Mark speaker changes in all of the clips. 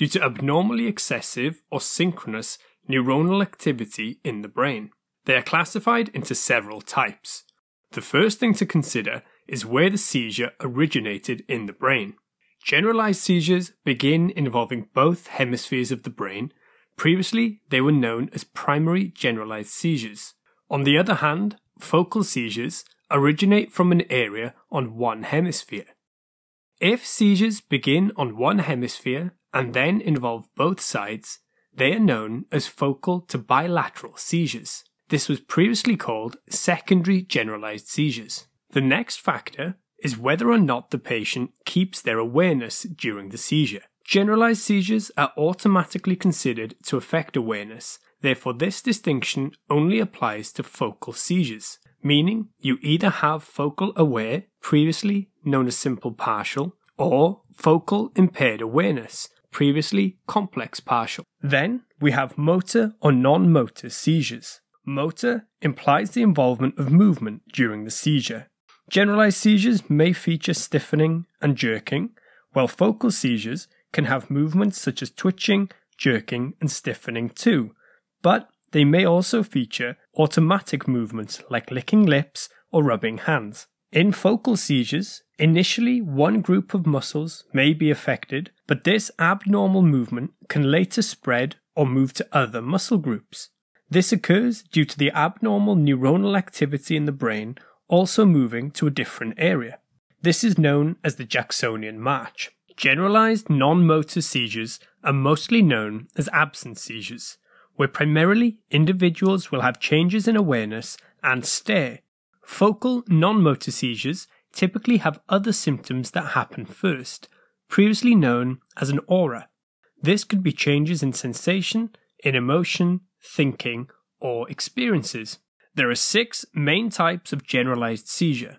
Speaker 1: due to abnormally excessive or synchronous neuronal activity in the brain. They are classified into several types. The first thing to consider is where the seizure originated in the brain. Generalized seizures begin involving both hemispheres of the brain. Previously, they were known as primary generalized seizures. On the other hand, focal seizures originate from an area on one hemisphere. If seizures begin on one hemisphere and then involve both sides, they are known as focal to bilateral seizures. This was previously called secondary generalized seizures. The next factor is whether or not the patient keeps their awareness during the seizure. Generalized seizures are automatically considered to affect awareness, therefore, this distinction only applies to focal seizures, meaning you either have focal aware, previously known as simple partial, or focal impaired awareness, previously complex partial. Then we have motor or non motor seizures. Motor implies the involvement of movement during the seizure. Generalized seizures may feature stiffening and jerking, while focal seizures can have movements such as twitching, jerking, and stiffening too, but they may also feature automatic movements like licking lips or rubbing hands. In focal seizures, initially one group of muscles may be affected, but this abnormal movement can later spread or move to other muscle groups. This occurs due to the abnormal neuronal activity in the brain also moving to a different area. This is known as the Jacksonian march. Generalized non motor seizures are mostly known as absence seizures, where primarily individuals will have changes in awareness and stare. Focal non motor seizures typically have other symptoms that happen first, previously known as an aura. This could be changes in sensation, in emotion, thinking, or experiences. There are six main types of generalized seizure.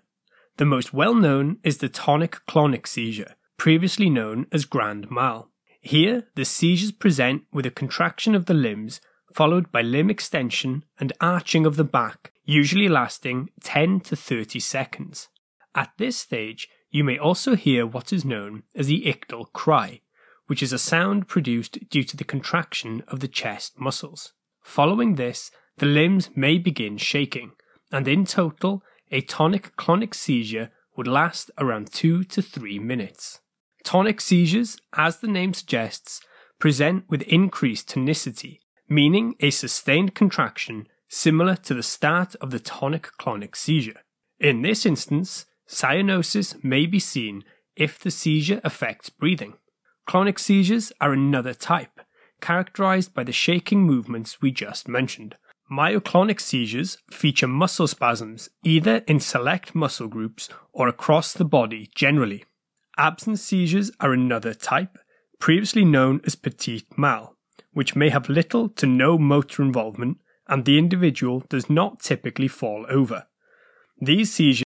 Speaker 1: The most well known is the tonic clonic seizure, previously known as grand mal. Here, the seizures present with a contraction of the limbs, followed by limb extension and arching of the back, usually lasting 10 to 30 seconds. At this stage, you may also hear what is known as the ictal cry, which is a sound produced due to the contraction of the chest muscles. Following this, the limbs may begin shaking, and in total, a tonic clonic seizure would last around 2 to 3 minutes. Tonic seizures, as the name suggests, present with increased tonicity, meaning a sustained contraction similar to the start of the tonic clonic seizure. In this instance, cyanosis may be seen if the seizure affects breathing. Clonic seizures are another type, characterized by the shaking movements we just mentioned. Myoclonic seizures feature muscle spasms either in select muscle groups or across the body generally. Absence seizures are another type, previously known as petit mal, which may have little to no motor involvement and the individual does not typically fall over. These seizures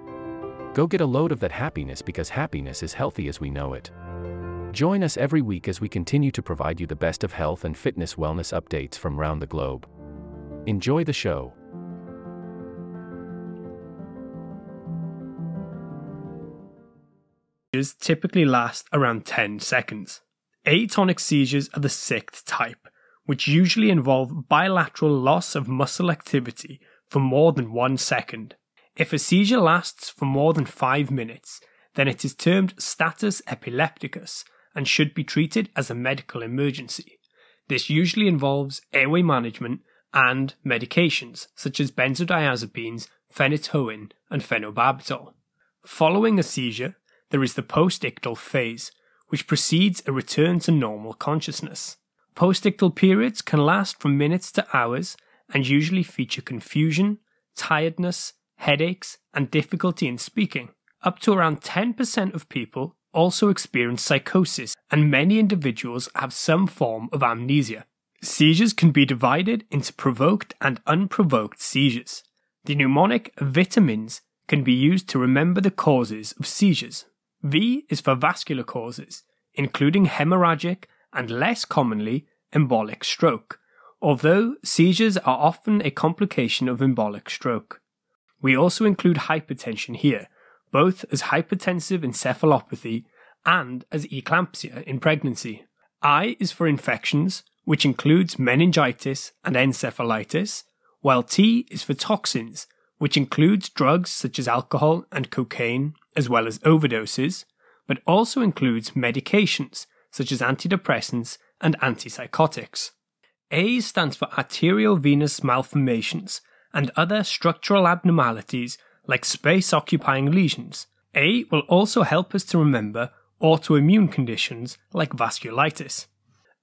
Speaker 2: Go get a load of that happiness because happiness is healthy as we know it. Join us every week as we continue to provide you the best of health and fitness wellness updates from around the globe. Enjoy the show.
Speaker 1: Typically last around 10 seconds. Atonic seizures are the sixth type, which usually involve bilateral loss of muscle activity for more than one second. If a seizure lasts for more than five minutes, then it is termed status epilepticus and should be treated as a medical emergency. This usually involves airway management and medications such as benzodiazepines, phenytoin, and phenobarbital. Following a seizure, there is the postictal phase, which precedes a return to normal consciousness. Postictal periods can last from minutes to hours and usually feature confusion, tiredness, headaches, and difficulty in speaking. Up to around 10% of people also experience psychosis, and many individuals have some form of amnesia. Seizures can be divided into provoked and unprovoked seizures. The mnemonic vitamins can be used to remember the causes of seizures. V is for vascular causes, including hemorrhagic and less commonly embolic stroke, although seizures are often a complication of embolic stroke. We also include hypertension here, both as hypertensive encephalopathy and as eclampsia in pregnancy. I is for infections, which includes meningitis and encephalitis, while T is for toxins, which includes drugs such as alcohol and cocaine, as well as overdoses, but also includes medications such as antidepressants and antipsychotics. A stands for arteriovenous malformations and other structural abnormalities like space occupying lesions. A will also help us to remember autoimmune conditions like vasculitis.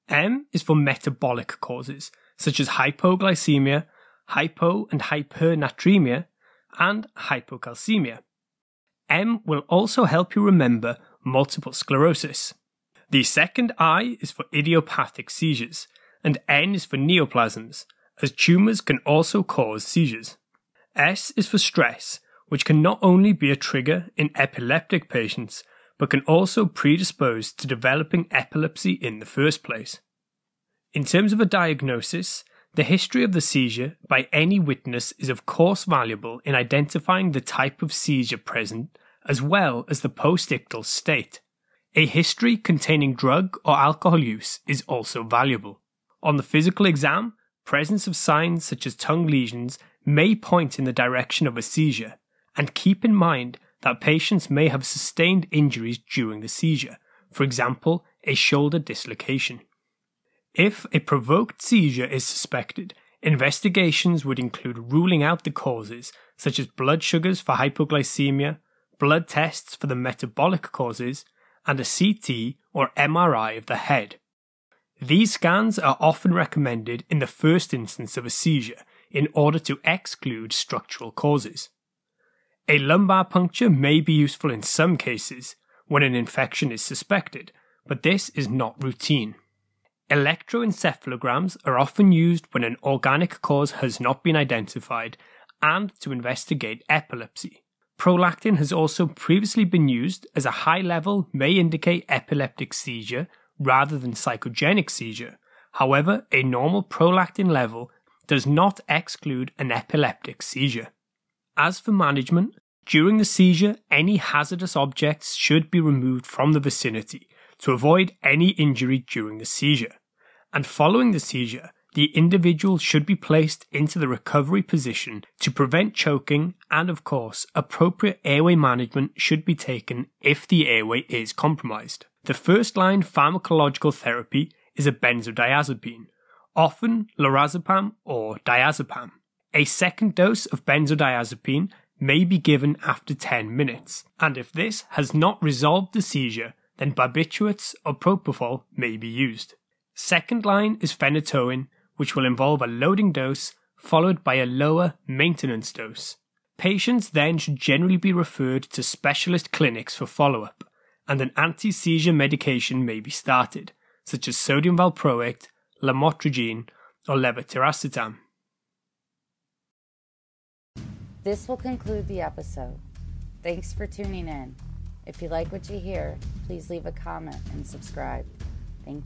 Speaker 1: M is for metabolic causes, such as hypoglycemia, hypo and hypernatremia, and hypocalcemia. M will also help you remember multiple sclerosis. The second I is for idiopathic seizures, and N is for neoplasms, as tumours can also cause seizures. S is for stress, which can not only be a trigger in epileptic patients, but can also predispose to developing epilepsy in the first place. In terms of a diagnosis, the history of the seizure by any witness is of course valuable in identifying the type of seizure present as well as the postictal state. A history containing drug or alcohol use is also valuable. On the physical exam, presence of signs such as tongue lesions may point in the direction of a seizure, and keep in mind that patients may have sustained injuries during the seizure, for example, a shoulder dislocation. If a provoked seizure is suspected, investigations would include ruling out the causes, such as blood sugars for hypoglycemia, blood tests for the metabolic causes, and a CT or MRI of the head. These scans are often recommended in the first instance of a seizure in order to exclude structural causes. A lumbar puncture may be useful in some cases when an infection is suspected, but this is not routine. Electroencephalograms are often used when an organic cause has not been identified and to investigate epilepsy. Prolactin has also previously been used as a high level may indicate epileptic seizure rather than psychogenic seizure. However, a normal prolactin level does not exclude an epileptic seizure. As for management, during the seizure, any hazardous objects should be removed from the vicinity to avoid any injury during the seizure. And following the seizure, the individual should be placed into the recovery position to prevent choking, and of course, appropriate airway management should be taken if the airway is compromised. The first line pharmacological therapy is a benzodiazepine, often lorazepam or diazepam. A second dose of benzodiazepine may be given after 10 minutes, and if this has not resolved the seizure, then barbiturates or propofol may be used. Second line is phenytoin, which will involve a loading dose followed by a lower maintenance dose. Patients then should generally be referred to specialist clinics for follow up, and an anti seizure medication may be started, such as sodium valproate, lamotrigine, or levetiracetam.
Speaker 3: This will conclude the episode. Thanks for tuning in. If you like what you hear, please leave a comment and subscribe. Thank you.